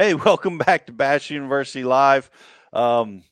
Hey, welcome back to Bass University Live. Um,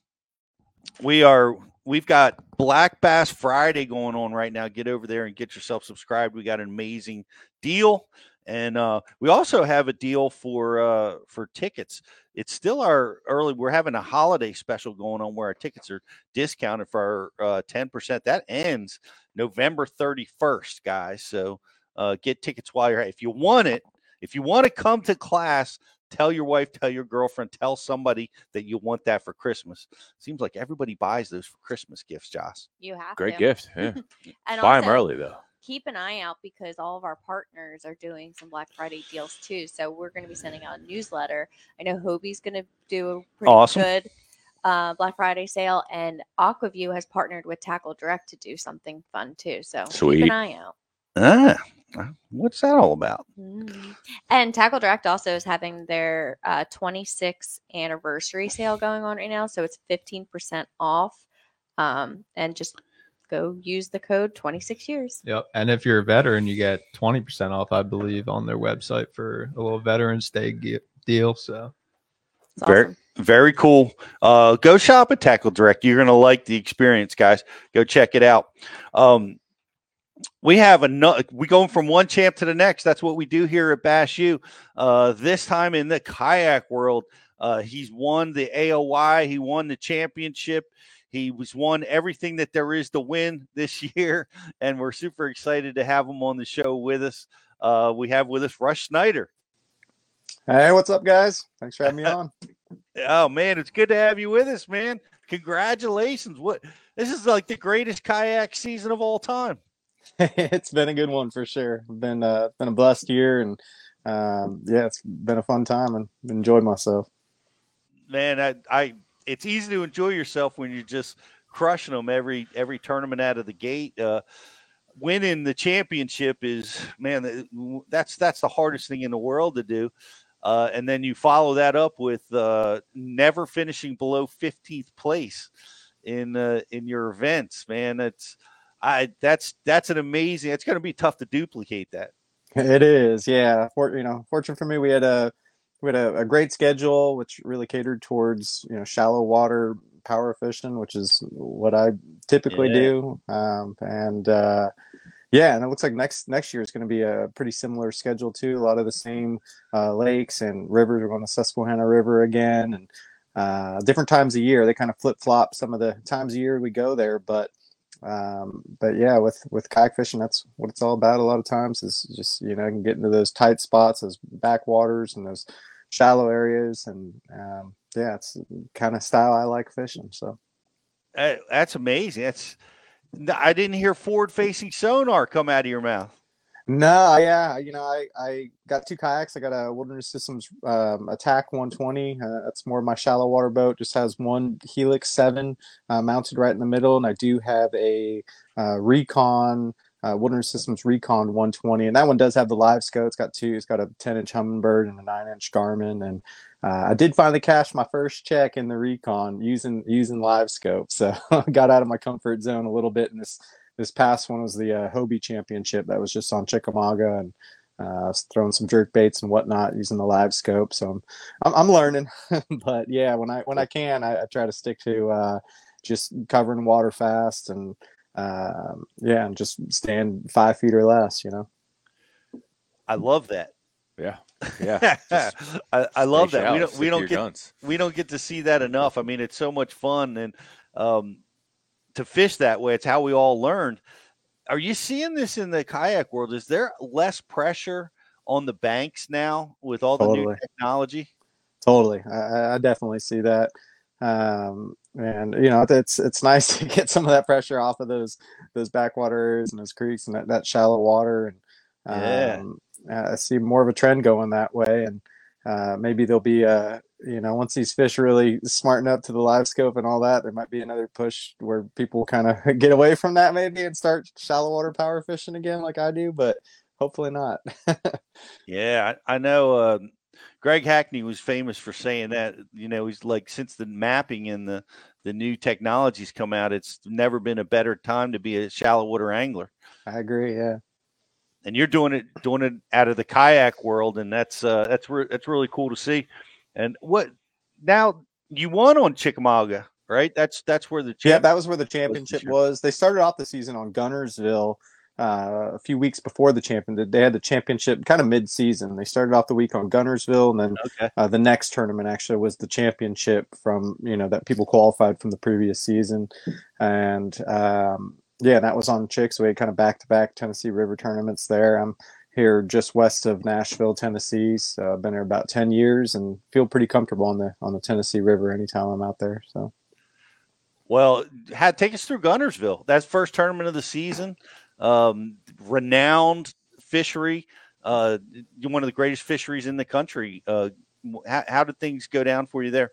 we are we've got Black Bass Friday going on right now. Get over there and get yourself subscribed. We got an amazing deal, and uh, we also have a deal for uh, for tickets. It's still our early. We're having a holiday special going on where our tickets are discounted for uh, ten percent. That ends November thirty first, guys. So uh, get tickets while you're. If you want it, if you want to come to class, tell your wife, tell your girlfriend, tell somebody that you want that for Christmas. Seems like everybody buys those for Christmas gifts, Joss. You have Great to. gift. Yeah. and Buy them early though. Keep an eye out because all of our partners are doing some Black Friday deals too. So we're going to be sending out a newsletter. I know Hobie's going to do a pretty Awesome. good uh, Black Friday sale, and Aquaview has partnered with Tackle Direct to do something fun too. So keep Sweet. an eye out. Ah, what's that all about? Mhm. And Tackle Direct also is having their uh, 26th anniversary sale going on right now. So it's 15% off. Um, and just go use the code 26 years. Yep. And if you're a veteran, you get 20% off, I believe, on their website for a little Veterans Day ge- deal. So It's Very- awesome. Very cool. Uh, go shop at Tackle Direct. You're going to like the experience, guys. Go check it out. Um, we have another. We going from one champ to the next. That's what we do here at Bass U. Uh, this time in the kayak world, uh, he's won the AOY. He won the championship. He was won everything that there is to win this year, and we're super excited to have him on the show with us. Uh, we have with us Russ Snyder. Hey, what's up, guys? Thanks for having me on. Oh man, it's good to have you with us, man. Congratulations. What this is like the greatest kayak season of all time. it's been a good one for sure. Been uh, been a blessed year, and um, yeah, it's been a fun time and enjoyed myself. Man, I, I it's easy to enjoy yourself when you're just crushing them every every tournament out of the gate. Uh winning the championship is man that's that's the hardest thing in the world to do. Uh, and then you follow that up with uh, never finishing below 15th place in uh, in your events, man. That's I that's that's an amazing. It's going to be tough to duplicate that. It is, yeah. For you know, fortunate for me, we had a we had a, a great schedule, which really catered towards you know shallow water power fishing, which is what I typically Yeah. do. Um, and uh, yeah, and it looks like next next year is going to be a pretty similar schedule too. A lot of the same uh, lakes and rivers. We're going to Susquehanna River again, and uh, different times of year. They kind of flip flop some of the times of year we go there, but um but yeah with with kayak fishing that's what it's all about a lot of times is just you know you can get into those tight spots those backwaters and those shallow areas and um yeah it's kind of style i like fishing so Uh, that's amazing. That's I didn't hear forward facing sonar come out of your mouth. No yeah you know i i got two kayaks i got a wilderness systems um attack 120 uh, that's more of my shallow water boat just has one helix 7 uh, mounted right in the middle and i do have a uh, recon uh, Wilderness Systems Recon 120, and that one does have the live scope. It's got two. It's got a 10 inch Humminbird and a 9 inch Garmin, and uh, I did finally cash my first check in the Recon using using live scope. So I got out of my comfort zone a little bit. in this this past one was the uh, Hobie Championship that was just on Chickamauga, and uh, throwing some jerk baits and whatnot using the live scope. So I'm I'm, I'm learning, but yeah, when I when I can, I, I try to stick to uh, just covering water fast and um, yeah, and just stand five feet or less, you know. I love that. Yeah. Yeah. I, I love stay that. We don't we don't get guns. we don't get to see that enough. I mean, it's so much fun and um, to fish that way. It's how we all learned. Are you seeing this in the kayak world? Is there less pressure on the banks now with all the new technology? Totally, I- I, definitely see that, um, and you know, it's it's nice to get some of that pressure off of those those backwater areas and those creeks and that, that shallow water, and Yeah. um, I see more of a trend going that way, and uh, maybe there'll be a you know once these fish really smarten up to the live scope and all that, there might be another push where people kind of get away from that maybe and start shallow water power fishing again like I do, but hopefully not. Yeah, I, I know. Um, Greg Hackney was famous for saying that. You know, he's like since the mapping and the the new technologies come out, it's never been a better time to be a shallow water angler. I agree. Yeah. and you're doing it doing it out of the kayak world, and that's uh, that's re- that's really cool to see. And what now? You won on Chickamauga, right? That's that's where the Yeah, that was where the championship was. They started off the season on Guntersville uh, a few weeks before the championship. They had the championship kind of mid-season. They started off the week on Guntersville, and then okay. uh, the next tournament actually was the championship from you know that people qualified from the previous season, and um, yeah, that was on Chicks. We had kind of back-to-back Tennessee River tournaments there. I'm here just west of Nashville, Tennessee. So I've been here about ten years and feel pretty comfortable on the on the Tennessee River anytime I'm out there. So. Well, had take us through Guntersville. That's first tournament of the season. Um, renowned fishery, uh, one of the greatest fisheries in the country. Uh, how, how did things go down for you there?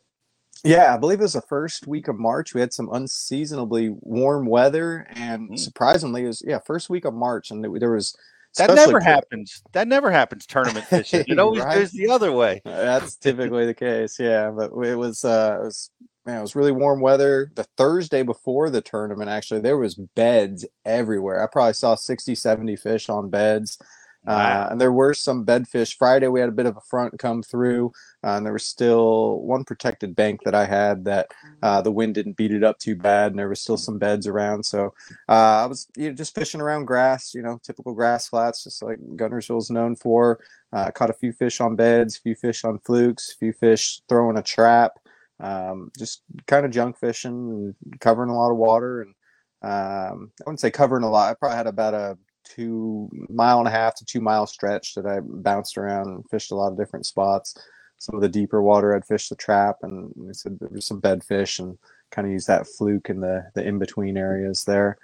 Yeah, I believe it was the first week of March. We had some unseasonably warm weather, and Mm. surprisingly, it was yeah first week of March, and there was That especially never happens. That never happens. Tournament fishing. It always Right. goes the other way. That's typically the case, yeah. But it was uh, it was man, it was really warm weather. The Thursday before the tournament, actually, there was beds everywhere. I probably saw 60, 70 fish on beds. Uh, and there were some bedfish. Friday, we had a bit of a front come through, uh, and there was still one protected bank that I had that uh, the wind didn't beat it up too bad, and there was still some beds around. So uh, I was you know, just fishing around grass, you know, typical grass flats, just like Guntersville is known for. Uh, caught a few fish on beds, a few fish on flukes, a few fish throwing a trap. Um, just kind of junk fishing and covering a lot of water. And um, I wouldn't say covering a lot. I probably had about a two mile and a half to two mile stretch that I bounced around and fished a lot of different spots. Some of the deeper water, I'd fish the trap, and there was some bed fish, and kind of use that fluke in the the in between areas there.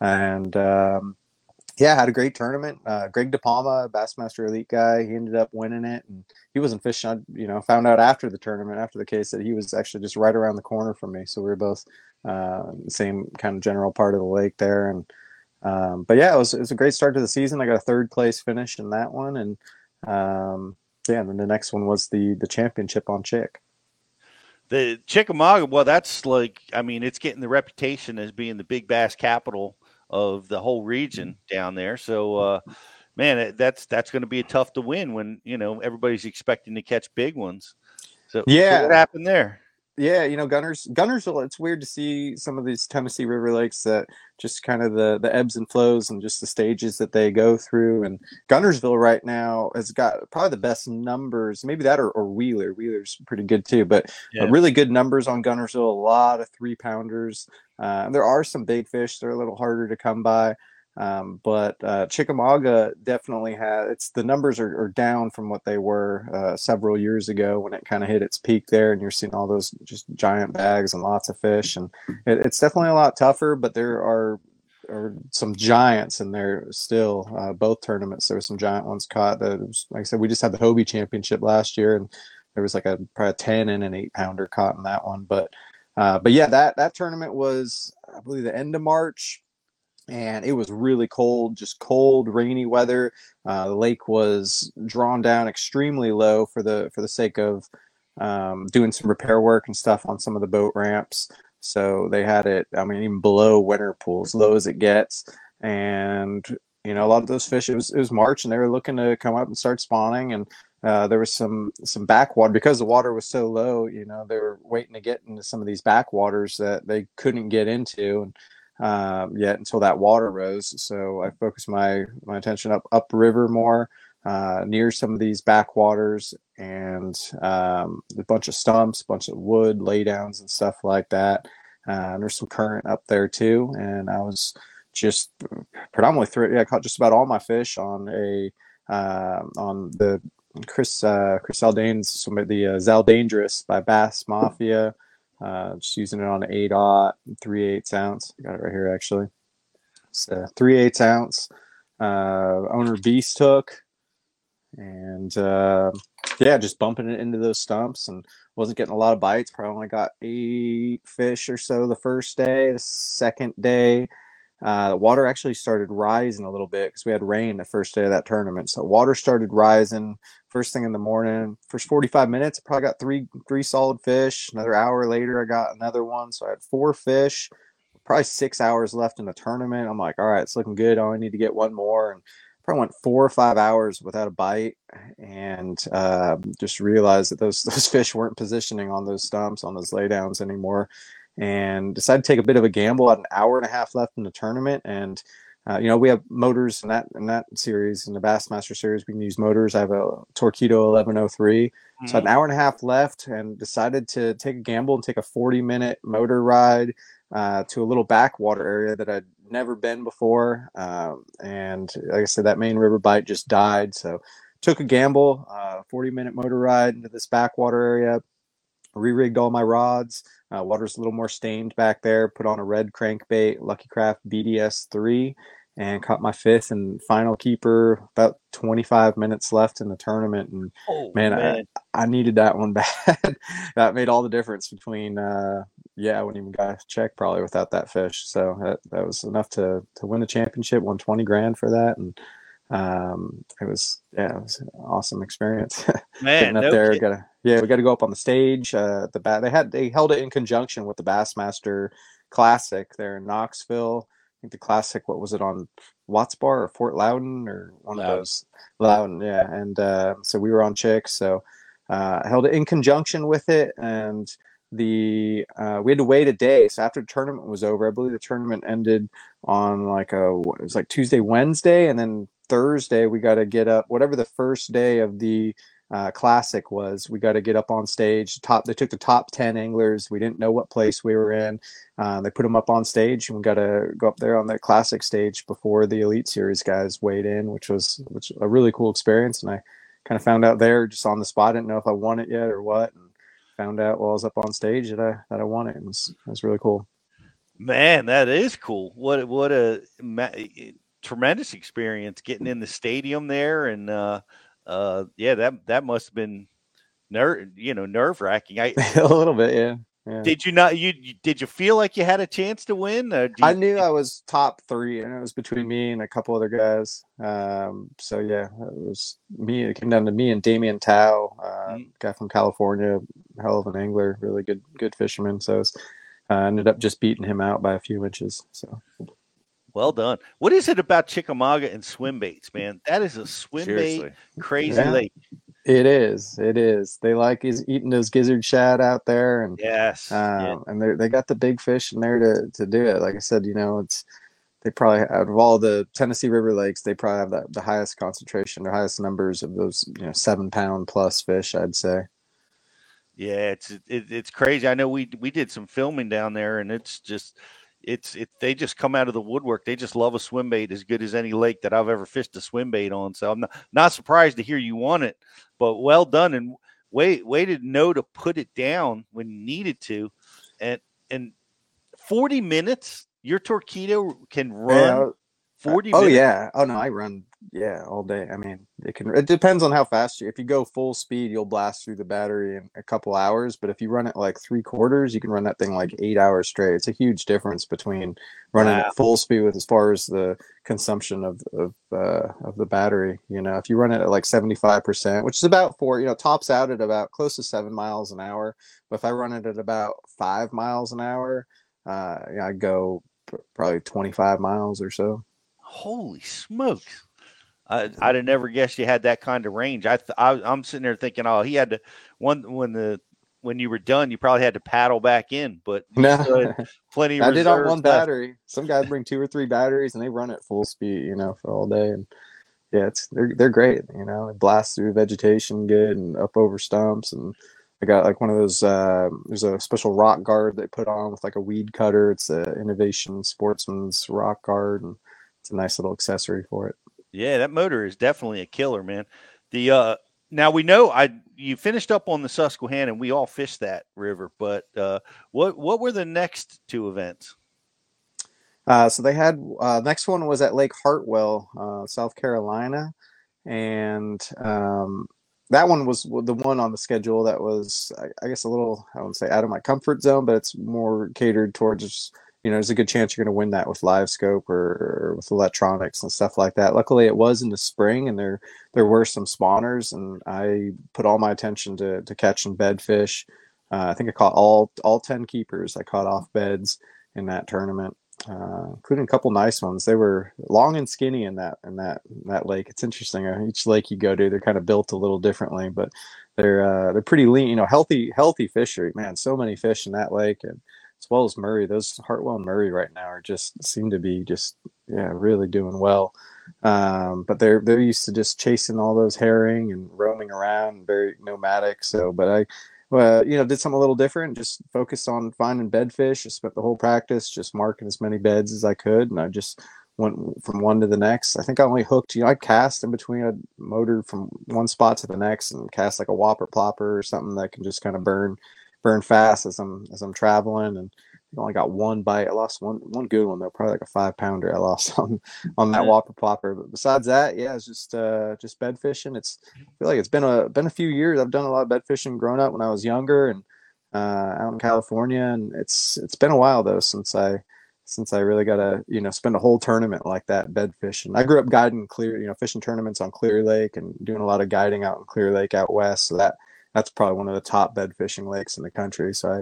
And um, yeah, had a great tournament. Uh, Greg DiPalma, Bassmaster Elite guy, he ended up winning it, and he wasn't fishing. I, you know, found out after the tournament, after the case, that he was actually just right around the corner from me. So we were both uh, same kind of general part of the lake there, and um, but yeah, it was it was a great start to the season. I got a third place finish in that one, and um, yeah, and then the next one was the the championship on Chick. The Chickamauga, well, that's like, I mean, it's getting the reputation as being the big bass capital of the whole region down there. So, uh, man, that's that's going to be a tough to win when you know everybody's expecting to catch big ones. So, so Yeah. what happened there? Yeah, you know, Gunters Guntersville. It's weird to see some of these Tennessee River lakes that just kind of the the ebbs and flows and just the stages that they go through. And Guntersville right now has got probably the best numbers. Maybe that or, or Wheeler. Wheeler's pretty good too, but uh, Yeah. really good numbers on Guntersville. A lot of three pounders. Uh, there are some big fish. They're a little harder to come by. Um, but uh, Chickamauga definitely has it's the numbers are, are down from what they were uh, several years ago when it kind of hit its peak there, and you're seeing all those just giant bags and lots of fish, and it, it's definitely a lot tougher. But there are some giants in there still. Uh, both tournaments there were some giant ones caught. That was, like I said, we just had the Hobie Championship last year, and there was like a probably a ten and an eight pounder caught in that one. But uh, but yeah, that that tournament was I believe the end of March and it was really cold, just cold, rainy weather. Uh, the lake was drawn down extremely low for the for the sake of um, doing some repair work and stuff on some of the boat ramps. So they had it, I mean, even below winter pool, as low as it gets. And you know, a lot of those fish. It was it was March, and they were looking to come up and start spawning. And uh, there was some some backwater because the water was so low. You know, they were waiting to get into some of these backwaters that they couldn't get into. And um, yet until that water rose. So I focused my my attention up upriver more, uh, near some of these backwaters, and um, a bunch of stumps, a bunch of wood laydowns, and stuff like that. Uh, there's some current up there too, and I was just predominantly through. Yeah, I caught just about all my fish on a uh, on the Chris uh, Chris Zaldain's some of the uh, Zaldangerous by Bass Mafia. Uh, just using it on an 8 aught, 3 eighths ounce. I got it right here actually. It's a 3 eighths ounce. Uh, owner Beast hook. And uh, yeah, just bumping it into those stumps and wasn't getting a lot of bites. Probably only got eight fish or so the first day. The second day, uh, the water actually started rising a little bit because we had rain the first day of that tournament. So water started rising first thing in the morning. First 45 minutes, I probably got three three solid fish. Another hour later, I got another one. So I had four fish. Probably six hours left in the tournament. I'm like, all right, it's looking good. I only need to get one more. And probably went four or five hours without a bite, and uh, just realized that those those fish weren't positioning on those stumps on those laydowns anymore, and decided to take a bit of a gamble. Had an hour and a half left in the tournament, and uh, you know we have motors in that in that series in the Bassmaster series. We can use motors. I have a Torqeedo 1103. So an hour and a half left, and decided to take a gamble and take a 40 minute motor ride uh, to a little backwater area that I'd never been before. Um, and like I said, that main river bite just died. So took a gamble, uh, 40 minute motor ride into this backwater area, re-rigged all my rods. Uh, water's a little more stained back there. Put on a red crankbait, Lucky Craft BDS three, and caught my fifth and final keeper. About 25 minutes left in the tournament, and Oh, man, I, I needed that one bad. that made all the difference between. Uh, yeah, I wouldn't even got a check probably without that fish. So that, that was enough to to win the championship. Won 20 grand for that, and um, it was yeah, it was an awesome experience. man, Getting up no there, gotta yeah, we got to go up on the stage. Uh, the bat they had they held it in conjunction with the Bassmaster Classic there in Knoxville. Think the Classic, what was it on Watts Bar or Fort Loudoun or one Loudoun. of those Loudoun, yeah. And uh, so we were on Chicks, so uh, I held it in conjunction with it, and the uh, we had to wait a day. So after the tournament was over, I believe the tournament ended on like a it was like Tuesday, Wednesday, and then Thursday we got to get up whatever the first day of the uh, classic was. We got to get up on stage. Top they took the top ten anglers. We didn't know what place we were in. Uh, they put them up on stage, and we got to go up there on the classic stage before the Elite Series guys weighed in, which was which a really cool experience. And I kind of found out there just on the spot. I didn't know if I won it yet or what. And found out while I was up on stage that I that I won it. It was it was really cool. Man, that is cool. What what a ma- tremendous experience getting in the stadium there, and uh, uh, yeah, that that must have been nerve you know nerve wracking. I a little bit, yeah. Yeah. did you not you, you did you feel like you had a chance to win? Do I knew I was top three, and it was between me and a couple other guys. Um, so yeah, it was me. It came down to me and Damian Tao, uh, Mhm. guy from California, hell of an angler, really good, good fisherman. So I uh, ended up just beating him out by a few inches. So well done. What is it about Chickamauga and swim baits, man? That is a swim bait crazy Yeah. lake. it is, it is. They like is eating those gizzard shad out there, and Yes. yeah. Um, and they they got the big fish in there to, to do it. Like I said, you know, it's they probably out of all the Tennessee River lakes, they probably have the, the highest concentration, the highest numbers of those, you know, seven pound plus fish. I'd say. Yeah, it's it, it's crazy. I know we we did some filming down there, and it's just it's it. They just come out of the woodwork. They just love a swim bait as good as any lake that I've ever fished a swim bait on. So I'm not not surprised to hear you want it, but well done and way way to know to put it down when you needed to, and and 40 minutes. Your Torqeedo can run 40 oh minutes. yeah. Oh no, I run yeah all day. I mean, it can. It depends on how fast you. If you go full speed, you'll blast through the battery in a couple hours. But if you run it like three quarters, you can run that thing like eight hours straight. It's a huge difference between running Wow. at full speed with as far as the consumption of of uh, of the battery. You know, if you run it at like seventy five percent, which is about four, you know, tops out at about close to seven miles an hour. But if I run it at about five miles an hour, uh, yeah, I go probably twenty five miles or so. Holy smokes! I, I'd have never guessed you had that kind of range. I, th- I I'm sitting there thinking, oh, he had to one when the when you were done, you probably had to paddle back in, but No. plenty. Of I did on one left. battery. Some guys bring two or three batteries and they run at full speed, you know, for all day. And yeah, it's they're they're great. You know, they blast through vegetation good and up over stumps. And I got like one of those. Uh, there's a special rock guard they put on with like a weed cutter. It's a Innovation Sportsman's rock guard, and it's a nice little accessory for it. Yeah, that motor is definitely a killer, man. The uh now we know I you finished up on the Susquehanna and we all fished that river, but uh what what were the next two events? Uh, so they had uh, next one was at Lake Hartwell, uh, South Carolina, and um, that one was the one on the schedule that was, I, I guess, a little I wouldn't say out of my comfort zone, but it's more catered towards just, you know, there's a good chance you're going to win that with live scope or, or with electronics and stuff like that. Luckily, it was in the spring, and there there were some spawners, and I put all my attention to to catching bedfish. Uh, I think I caught all all ten keepers. I caught off beds in that tournament uh, including a couple nice ones. They were long and skinny in that in that in that lake. It's interesting. Uh, each lake you go to, they're kind of built a little differently, but they're uh, they're pretty lean. You know, healthy healthy fishery. Man, so many fish in that lake, and as well as Murray. Those Hartwell and Murray right now are just seem to be just yeah really doing well. Um, but they're they're used to just chasing all those herring and roaming around, very nomadic. So, but I well, you know, did something a little different. Just focused on finding bedfish. I spent the whole practice just marking as many beds as I could, and I just went from one to the next. I think I only hooked, you know, I cast in between a motor from one spot to the next, and cast like a whopper plopper or something that can just kind of burn, burn fast as I'm as I'm traveling, and I only got one bite. I lost one one good one though, probably like a five pounder. I lost on on that whopper popper. But besides that, yeah, it's just uh just bed fishing. It's I feel like it's been a been a few years. I've done a lot of bed fishing growing up when I was younger and uh, out in California, and it's it's been a while though since I since I really got to you know spend a whole tournament like that bed fishing. I grew up guiding clear you know fishing tournaments on Clear Lake and doing a lot of guiding out in Clear Lake out west. So that that's probably one of the top bed fishing lakes in the country. So I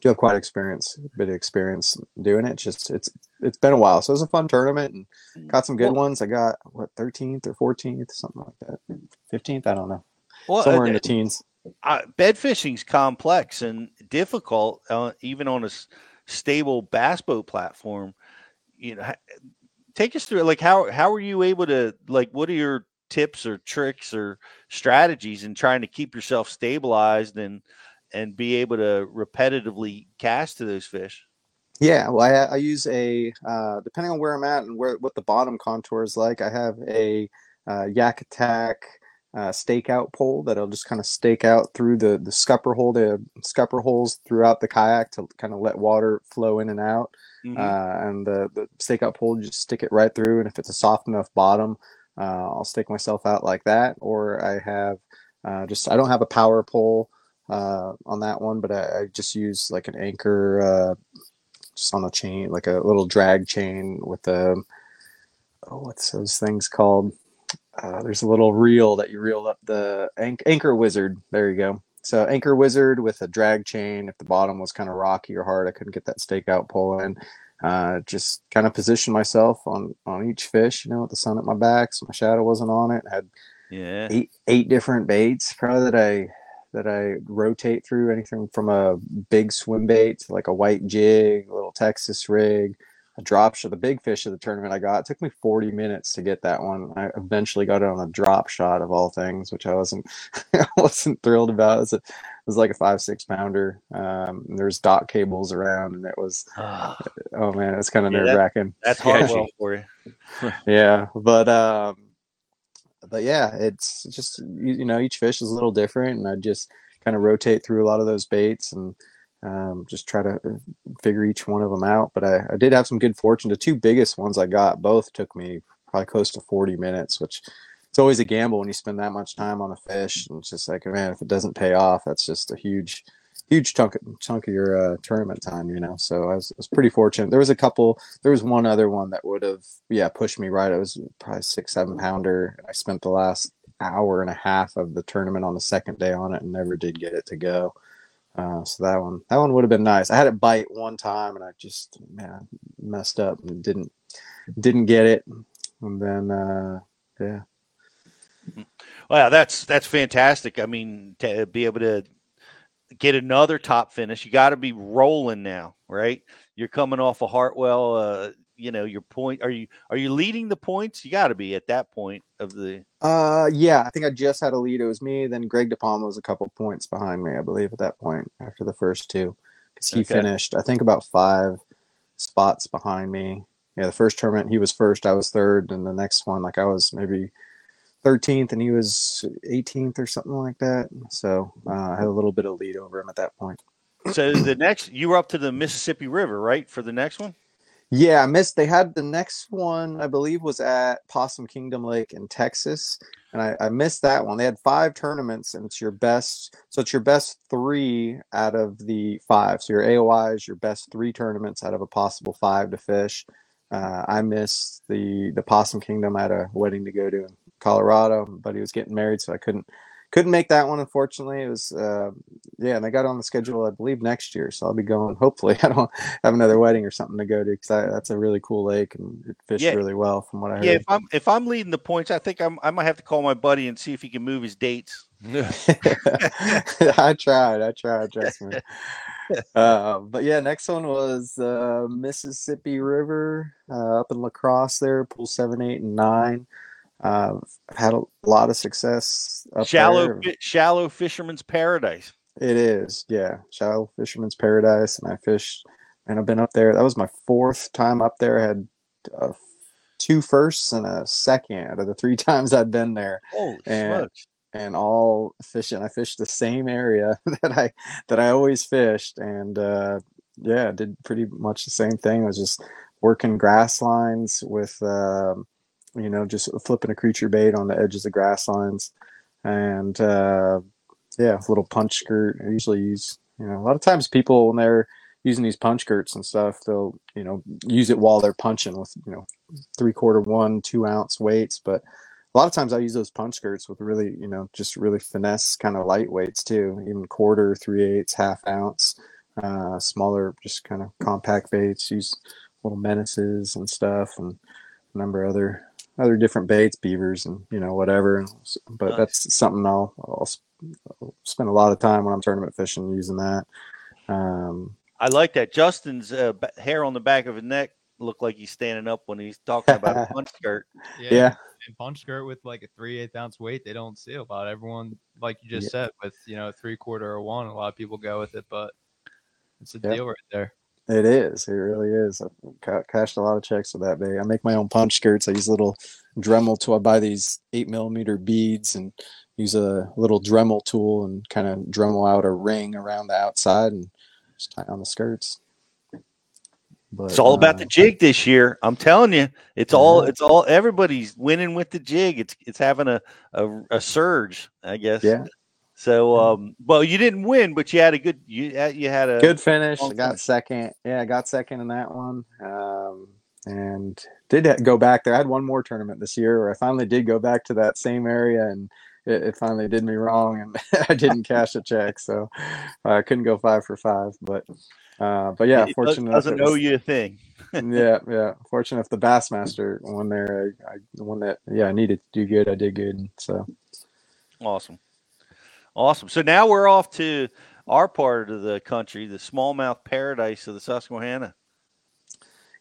do have quite experience, a bit of experience doing it. Just it's it's been a while, so it was a fun tournament and got some good ones. I got what 13th or 14th, something like that. 15th, I don't know. Well, somewhere uh, in the teens. Uh, bed fishing's complex and difficult, uh, even on a s- stable bass boat platform. You know, take us through like how how are you able to like what are your tips or tricks or strategies in trying to keep yourself stabilized and and be able to repetitively cast to those fish? Yeah, well, I, I use a uh, depending on where I'm at and where what the bottom contour is like. I have a uh, Yak Attack uh, stakeout pole that'll just kind of stake out through the the scupper hole, the scupper holes throughout the kayak to kind of let water flow in and out. Mm-hmm. Uh, and the the stakeout pole, just stick it right through. And if it's a soft enough bottom, I'll stake myself out like that. Or I have uh, just I don't have a power pole uh, on that one, but I, I, just use like an anchor uh, just on a chain, like a little drag chain with a oh, what's those things called? Uh, there's a little reel that you reel up the anch- anchor wizard. There you go. So anchor wizard with a drag chain. If the bottom was kind of rocky or hard, I couldn't get that stakeout pull in. Uh, just kind of position myself on on each fish, you know, with the sun at my back, so my shadow wasn't on it. I had yeah eight eight different baits probably that I that I rotate through anything from a big swim bait to like a white jig, a little Texas rig, a drop shot. The big fish of the tournament I got it took me 40 minutes to get that one. I eventually got it on a drop shot of all things, which I wasn't I wasn't thrilled about. It was, a, it was like a five six pounder. Um, there's dock cables around, and it was oh man, it's kind of yeah, nerve wracking. That, that's hard for you. yeah, but um, but yeah, it's just you, you, know each fish is a little different, and I just kind of rotate through a lot of those baits and um, just try to uh, figure each one of them out. But I, I did have some good fortune. The two biggest ones I got both took me probably close to 40 minutes, which it's always a gamble when you spend that much time on a fish. And it's just like, man, if it doesn't pay off, that's just a huge huge chunk chunk of your uh, tournament time, you know. So I was, I was pretty fortunate. There was a couple. There was one other one that would have, yeah, pushed me right. It was probably six, seven pounder. I spent the last hour and a half of the tournament on the second day on it and never did get it to go. Uh, so that one, that one would have been nice. I had it bite one time and I just man messed up and didn't didn't get it. And then uh, yeah. Well, that's that's fantastic. I mean, to be able to get another top finish. You got to be rolling now, right? You're coming off a of Hartwell. Uh, you know your point. Are you are you leading the points? You got to be at that point of the. Uh, yeah, I think I just had a lead. It was me. Then Greg DiPalma was a couple points behind me, I believe, at that point after the first two, because he okay. finished I think about five spots behind me. Yeah, the first tournament he was first, I was third, and the next one like I was maybe 13th and he was 18th or something like that. So uh, I had a little bit of lead over him at that point. So the next, you were up to the Mississippi River, right, for the next one? Yeah, I missed. They had the next one, I believe, was at Possum Kingdom Lake in Texas, and I, I missed that one. They had five tournaments, and it's your best. So it's your best three out of the five. So your AOI is your best three tournaments out of a possible five to fish. Uh, I missed the the Possum Kingdom. I had a wedding to go to in Colorado, but he was getting married, so I couldn't couldn't make that one unfortunately. It was uh, yeah, and I got on the schedule I believe next year, so I'll be going. Hopefully, I don't have another wedding or something to go to because that's a really cool lake and it fished Yeah. really well from what I heard. Yeah, if I'm if I'm leading the points, I think I'm I might have to call my buddy and see if he can move his dates. I tried. I tried. Trust me. uh, but yeah, next one was uh, Mississippi River uh, up in La Crosse. There, pool seven, eight, and nine. Uh, I've had a lot of success up shallow fi- shallow fisherman's paradise. It is, yeah, shallow fisherman's paradise, and I fished. And I've been up there. That was my fourth time up there. I had uh, two firsts and a second out of the three times I'd been there Holy And- smokes. and all fishing. I fished the same area that I that I always fished, and uh, yeah, did pretty much the same thing. I was just working grass lines with, um, you know, just flipping a creature bait on the edges of grass lines, and uh, yeah, little punch skirt. I usually use, you know, a lot of times people when they're using these punch skirts and stuff, they'll you know use it while they're punching with you know three quarter one, two ounce weights, but a lot of times I use those punch skirts with really, you know, just really finesse kind of lightweights too, even quarter, three eighths, half ounce, uh, smaller, just kind of compact baits. Use little menaces and stuff, and a number of other other different baits, beavers, and you know whatever. But Nice. that's something I'll, I'll spend a lot of time when I'm tournament fishing using that. Um, I like that. Justin's uh, ba- hair on the back of his neck looked like he's standing up when he's talking about a punch skirt. yeah, And punch skirt with like a three eighth ounce weight, they don't see a lot. Everyone, like you just said, with you know three quarter or one, a lot of people go with it, but it's a Yeah. deal right there. It is. It really is. I've cashed a lot of checks with that bait. I make my own punch skirts. I use little Dremel tool. I buy these eight millimeter beads and use a little Dremel tool and kind of Dremel out a ring around the outside and just tie on the skirts. But It's all about uh, the jig this year. I'm telling you, it's all it's all everybody's winning with the jig. It's it's having a a, a surge, I guess. Yeah. So, um, well, you didn't win, but you had a good you had- you had a good finish. I got second. Yeah, I got second in that one. Um, and did go back there. I had one more tournament this year where I finally did go back to that same area and it, it finally did me wrong and I didn't cash a check. So I couldn't go five for five. But uh, but yeah, it does- fortunate enough doesn't it was- owe you a thing. yeah, yeah. Fortunate if the Bassmaster won there. I, I the one that yeah I needed to do good. I did good. So Awesome. Awesome. So now we're off to our part of the country, the smallmouth paradise of the Susquehanna.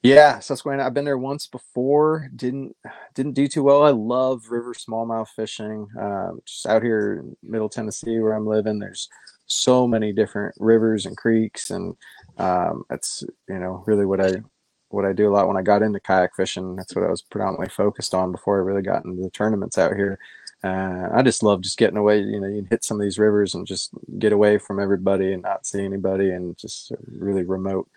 Yeah, Susquehanna. I've been there once before. Didn't didn't do too well. I love river smallmouth fishing. Um, just out here in Middle Tennessee, where I'm living, there's so many different rivers and creeks, and um, that's you know really what I what I do a lot when I got into kayak fishing. That's what I was predominantly focused on before I really got into the tournaments out here. Uh, I just love just getting away. You know, you can hit some of these rivers and just get away from everybody and not see anybody, and just really remote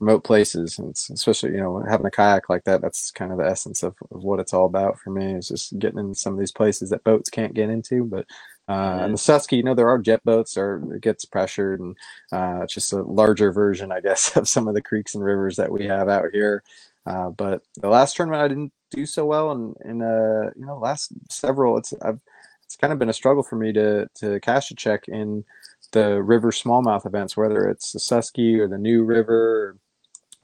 remote places and it's, especially you know having a kayak like that that's kind of the essence of, of what it's all about for me is just getting in some of these places that boats can't get into but uh, and the Susky, you know, there are jet boats, or it gets pressured, and uh, it's just a larger version, I guess, of some of the creeks and rivers that we have out here. Uh, but the last tournament, I didn't do so well, and in uh, you know, last several, it's I've it's kind of been a struggle for me to to cash a check in the river smallmouth events, whether it's the Susky or the New River,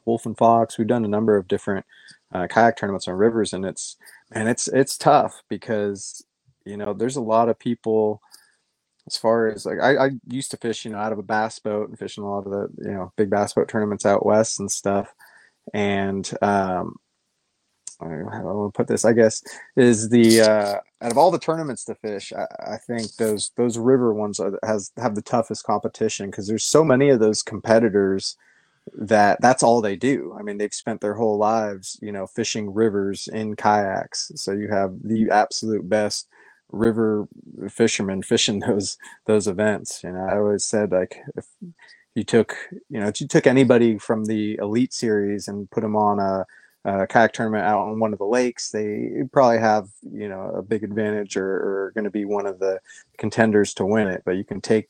Wolf and Fox. We've done a number of different uh, kayak tournaments on rivers, and it's man, it's it's tough because you know there's a lot of people. As far as like, I, I used to fish, you know, out of a bass boat and fishing a lot of the you know big bass boat tournaments out west and stuff. And um, I to put this. I guess is the uh, out of all the tournaments to fish, I, I think those those river ones are, has have the toughest competition because there's so many of those competitors that that's all they do. I mean, they've spent their whole lives, you know, fishing rivers in kayaks. So you have the absolute best river fishermen fishing those those events. You know, I always said like if you took, you know, you took anybody from the elite series and put them on a, a kayak tournament out on one of the lakes, they probably have, you know, a big advantage or, or going to be one of the contenders to win it. But you can take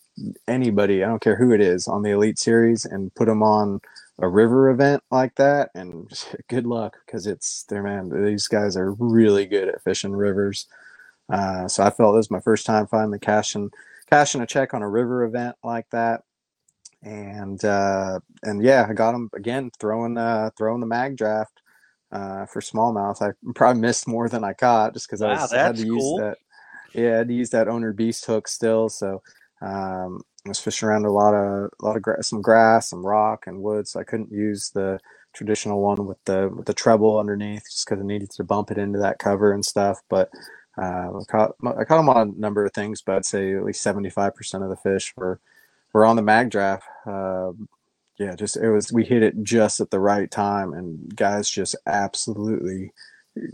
anybody, I don't care who it is, on the elite series and put them on a river event like that, and good luck because it's their man. These guys are really good at fishing rivers. Uh, so I felt this was my first time finally cashing cashing a check on a river event like that. And uh, and yeah, I got them again throwing uh, throwing the mag draft uh, for smallmouth. I probably missed more than I caught just because I, Wow, was, I had to use that. Yeah, I had to use that owner beast hook still. So um, I was fishing around a lot of a lot of gra- some grass, some rock, and wood. So I couldn't use the traditional one with the with the treble underneath just because I needed to bump it into that cover and stuff. But uh, I caught I caught them on a number of things, but I'd say at least seventy five percent of the fish were were on the mag draft. Uh, yeah, just it was we hit it just at the right time, and guys just absolutely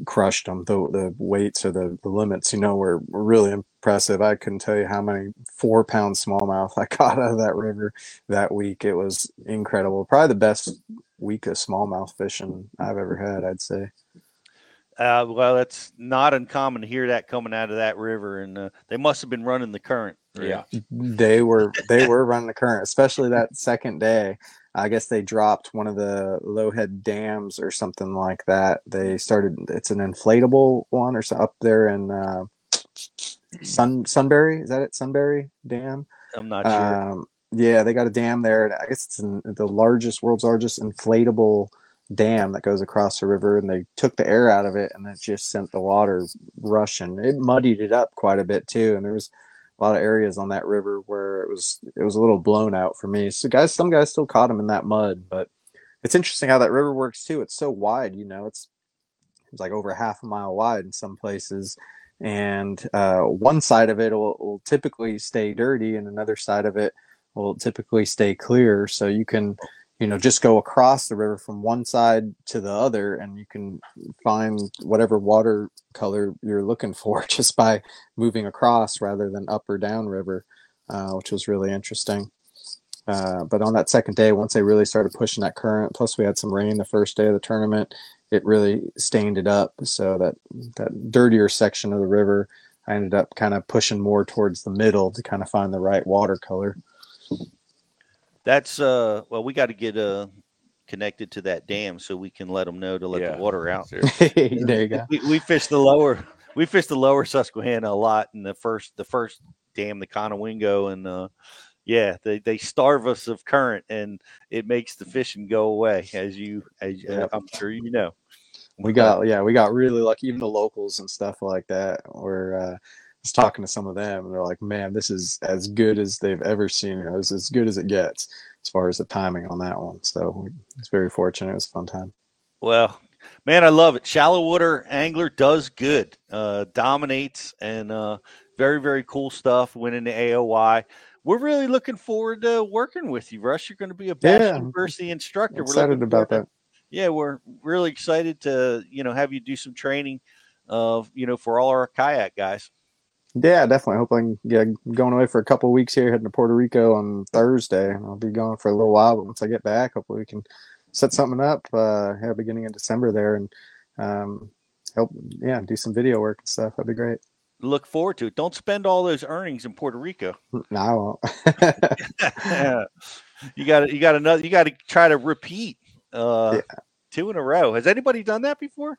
crushed them. The the weights or the, the limits, you know, were, really impressive. I couldn't tell you how many four pound smallmouth I caught out of that river that week. It was incredible. Probably the best week of smallmouth fishing I've ever had. I'd say. Uh, well, it's not uncommon to hear that coming out of that river, and uh, they must have been running the current. Yeah. they were they were running the current, especially that second day. I guess they dropped one of the lowhead dams or something like that. They started. It's an inflatable one or so up there in uh, Sun Sunbury. Is that it? Sunbury Dam. I'm not sure. Um, yeah, they got a dam there. I guess it's in, the largest, world's largest inflatable dam that goes across the river, and they took the air out of it, and it just sent the water rushing. It muddied it up quite a bit too, and there was a lot of areas on that river where it was it was a little blown out for me. So guys, some guys still caught them in that mud, but it's interesting how that river works too. It's so wide, you know. It's it's like over half a mile wide in some places and uh, one side of it will, will typically stay dirty and another side of it will typically stay clear so you can you know just go across the river from one side to the other and you can find whatever water color you're looking for just by moving across rather than up or down river uh, which was really interesting. Uh, but on that second day once they really started pushing that current plus we had some rain the first day of the tournament it really stained it up. So that that dirtier section of the river i ended up kind of pushing more towards the middle to kind of find the right watercolor That's uh, well, we got to get uh connected to that dam so we can let them know to let Yeah. the water out. Seriously. there you go We, we fished the lower, we fished the lower Susquehanna a lot in the first, the first dam, the Conowingo, and uh, yeah, they, they starve us of current, and it makes the fishing go away, as you, as Yep. I'm sure you know. we got yeah we got really lucky even the locals and stuff like that were uh was talking to some of them and they're like man this is as good as they've ever seen it was as good as it gets as far as the timing on that one so it's very fortunate it was a fun time Well, man, I love it. Shallow water angler does good, uh, dominates, and uh, very, very cool stuff. Went into AOY. We're really looking forward to working with you, Russ. You're going to be a Bass Yeah. University instructor. I'm We're excited about that to- yeah, we're really excited to you know have you do some training, of you know for all our kayak guys. Yeah, definitely. Hope I can get going away for a couple of weeks here, heading to Puerto Rico on Thursday. I'll be gone for a little while, but once I get back, hopefully we can set something up. Uh, yeah, beginning in December there, and um, help. Yeah, do some video work and stuff. That'd be great. Look forward to it. Don't spend all those earnings in Puerto Rico. No, I won't. you got you got another. You got to try to repeat uh, Yeah. two in a row. Has anybody done that before?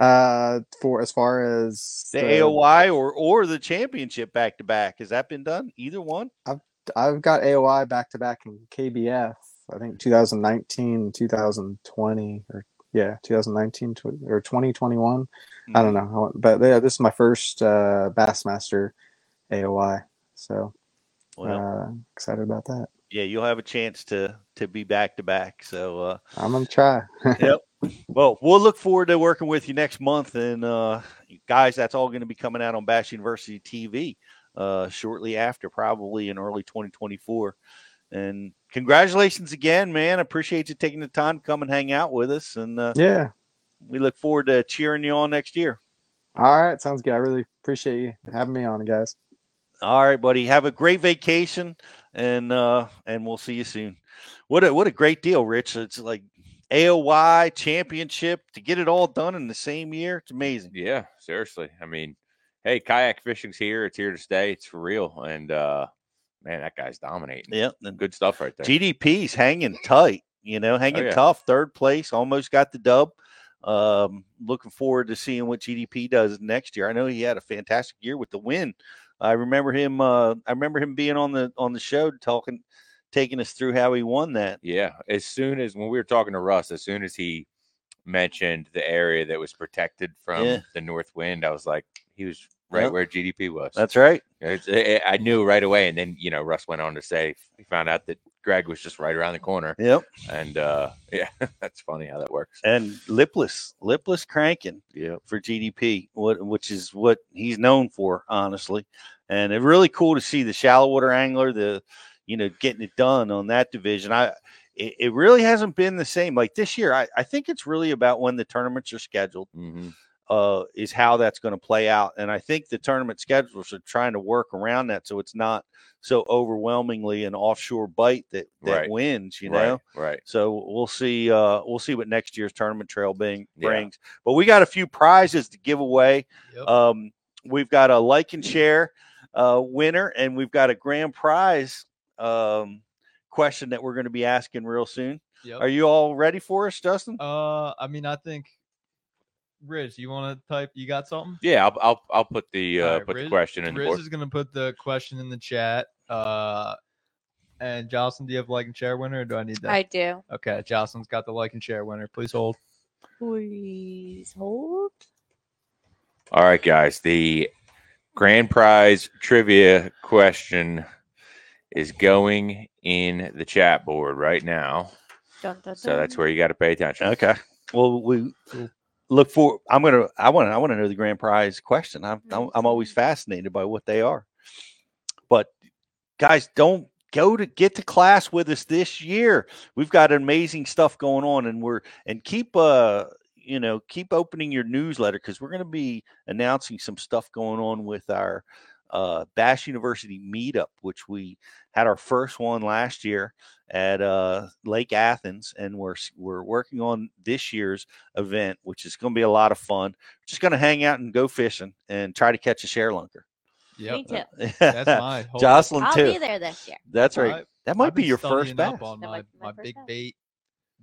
Uh, for as far as the AOY or or the championship back to back. Has that been done? Either one? I've I've got AOI back to back in KBF. I think 2019, 2020, or yeah, 2019 or 2021. I don't know, but yeah, this is my first uh, Bassmaster AOI, so Well, uh, excited about that. yeah, you'll have a chance to to be back to back. So, uh, I'm gonna try. yep. Well, we'll look forward to working with you next month, and uh, guys, that's all going to be coming out on Bass University TV uh, shortly after, probably in early 2024. And congratulations again, man! Appreciate you taking the time to come and hang out with us, and uh, yeah. we look forward to cheering you on next year. All right, sounds good. I really appreciate you having me on, guys. All right, buddy. Have a great vacation, and uh, and we'll see you soon. What a what a great deal, Rich. It's like AOY championship to get it all done in the same year. It's amazing. Yeah, seriously. I mean, hey, kayak fishing's here. It's here to stay. It's for real. And uh man, that guy's dominating. Yeah, and Good stuff right there. GDP's hanging tight. You know, hanging yeah. tough. Third place, almost got the dub. Um, looking forward to seeing what GDP does next year. I know he had a fantastic year with the win. I remember him. Uh, I remember him being on the on the show talking, taking us through how he won that. Yeah. As soon as when we were talking to Russ, as soon as he mentioned the area that was protected from Yeah. the north wind, I was like, he was right Yep. where GDP was. That's right. It's, i I knew right away. And then, you know, Russ went on to say he found out that Greg was just right around the corner. Yep. And uh yeah, that's funny how that works. And lipless, lipless cranking. Yeah. for GDP, what which is what he's known for, honestly. And it's really cool to see the shallow water angler, the you know, getting it done on that division. I it, it really hasn't been the same. Like this year, I, I think it's really about when the tournaments are scheduled, hmm uh, is how that's going to play out. And I think the tournament schedules are trying to work around that so it's not so overwhelmingly an offshore bite that that Right. wins, you know. Right. So we'll see. Uh, we'll see what next year's tournament trail being Yeah. brings. But we got a few prizes to give away. Yep. Um, we've got a like and share uh, winner, and we've got a grand prize um, question that we're going to be asking real soon. Yep. Are you all ready for us, Justin? Uh, I mean, I think. Riz, you want to type? You got something? Yeah, I'll I'll, I'll put the uh All right, put the question in the Riz board. is gonna put the question in the chat. Uh, and Jocelyn, do you have like and share winner, or do I need that? I do. Okay, Jocelyn's got the like and share winner. Please hold. Please hold. All right, guys. The grand prize trivia question is going in the chat board right now. Dun, dun, So that's where you got to pay attention. Okay. Well, we look for. I'm gonna. I want. to I want to know the grand prize question. I'm. I'm, I'm always fascinated by what they are. But guys, don't go to get to class with us this year. We've got amazing stuff going on, and we're and keep uh you know keep opening your newsletter because we're going to be announcing some stuff going on with our uh, Bass University meetup, which we had our first one last year at uh, Lake Athens, and we're we're working on this year's event, which is going to be a lot of fun. just going to hang out and go fishing and try to catch a ShareLunker. Yep, Me too. that's my. Jocelyn I'll too. be there this year. That's right. I- that might I've be your first bass. on That my, my my big bait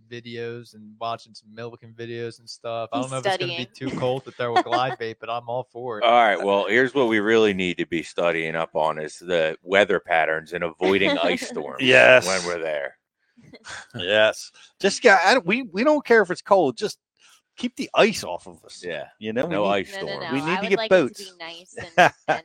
videos and watching some milking videos and stuff. I don't know if it's gonna be too cold to throw a glide bait, but I'm all for it. All right. Well, here's what we really need to be studying up on is the weather patterns and avoiding ice storms. Yes. When we're there. yes, just got. I we we don't care if it's cold. Just keep the ice off of us. Yeah. You know, we No need- ice No, no, storm. no. We need I to would get like boats. It to be nice and, and How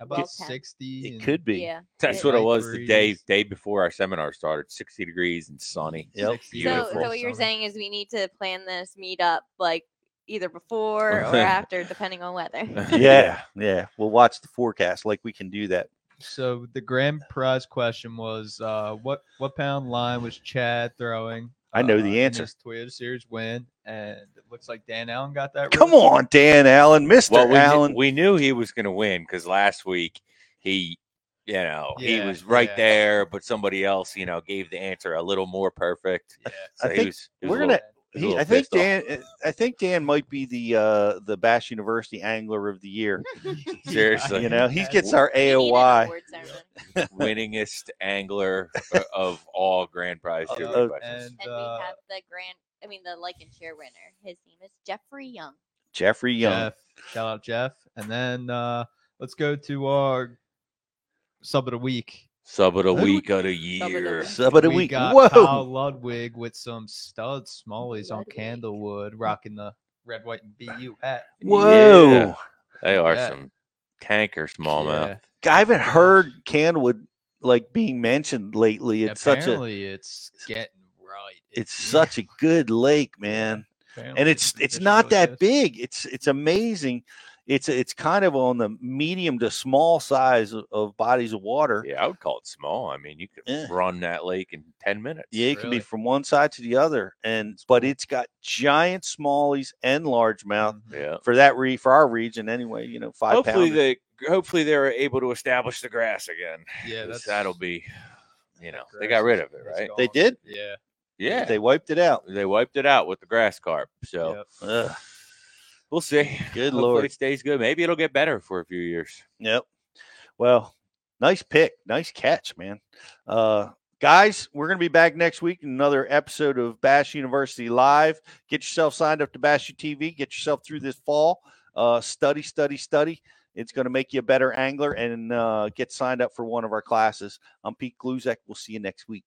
about well 60? It and- could be. yeah. That's it- what it Light was the day day before our seminar started. 60 degrees and sunny. Yep. 60 So, Beautiful. so what you're saying is we need to plan this meetup like either before or after, depending on weather. Yeah, yeah. We'll watch the forecast. Like we can do that. So the grand prize question was, uh, what what pound line was Chad throwing? I know uh, the in answer. this Toyota Series win, and it looks like Dan Allen got that. Come right. on, Dan Allen, Mister Well, we, knew- Allen. we knew he was going to win because last week he, you know, he was right yeah. there, but somebody else, you know, gave the answer a little more perfect. Yeah. So I he think was, he was we're gonna- little- he was a He, little I think pissed off. Dan. I think Dan might be the uh the Bass University Angler of the Year. Seriously. You know, he gets our We AOY. winningest angler of all grand prize Uh, trivia Uh, and And uh, we have the grand, I mean, the like and share winner. His name is Jeffrey Young. Jeffrey Young. Jeff, shout out Jeff, and then uh, let's go to our sub of the week. Sub of the Who- week of the Sub of the year. week. Sub of the we week. got Whoa. Kyle Ludwig with some stud smallies on Candlewood, rocking the red, white, and BU hat. Whoa. Yeah, they are Yeah. some tanker smallmouth. Yeah. I haven't heard Candlewood like being mentioned lately. It's such a it's getting right. it's such a good lake, man. apparently And it's the it's not that big. It's it's amazing. It's it's kind of on the medium to small size of, of bodies of water. Yeah, I would call it small. I mean, you could Yeah. run that lake in 10 minutes. Yeah, it can be from one side to the other, and but it's got giant smallies and largemouth Mhm. Yeah. for that re for our region anyway. You know, five Hopefully pounders. they hopefully they're able to establish the grass again. Yeah, that's that'll be you know, that they got rid of it, right? They did? Yeah. Yeah. they wiped it out. They wiped it out with the grass carp. So Yep. We'll see. good Hopefully lord. it stays good. Maybe it'll get better for a few years. Yep. Well, nice pick, nice catch, man. Uh, Guys, we're going to be back next week in another episode of Bass University Live. Get yourself signed up to Bass TV. Get yourself through this fall. Uh, study, study, study. It's going to make you a better angler and uh, get signed up for one of our classes. I'm Pete Gluszek. We'll see you next week.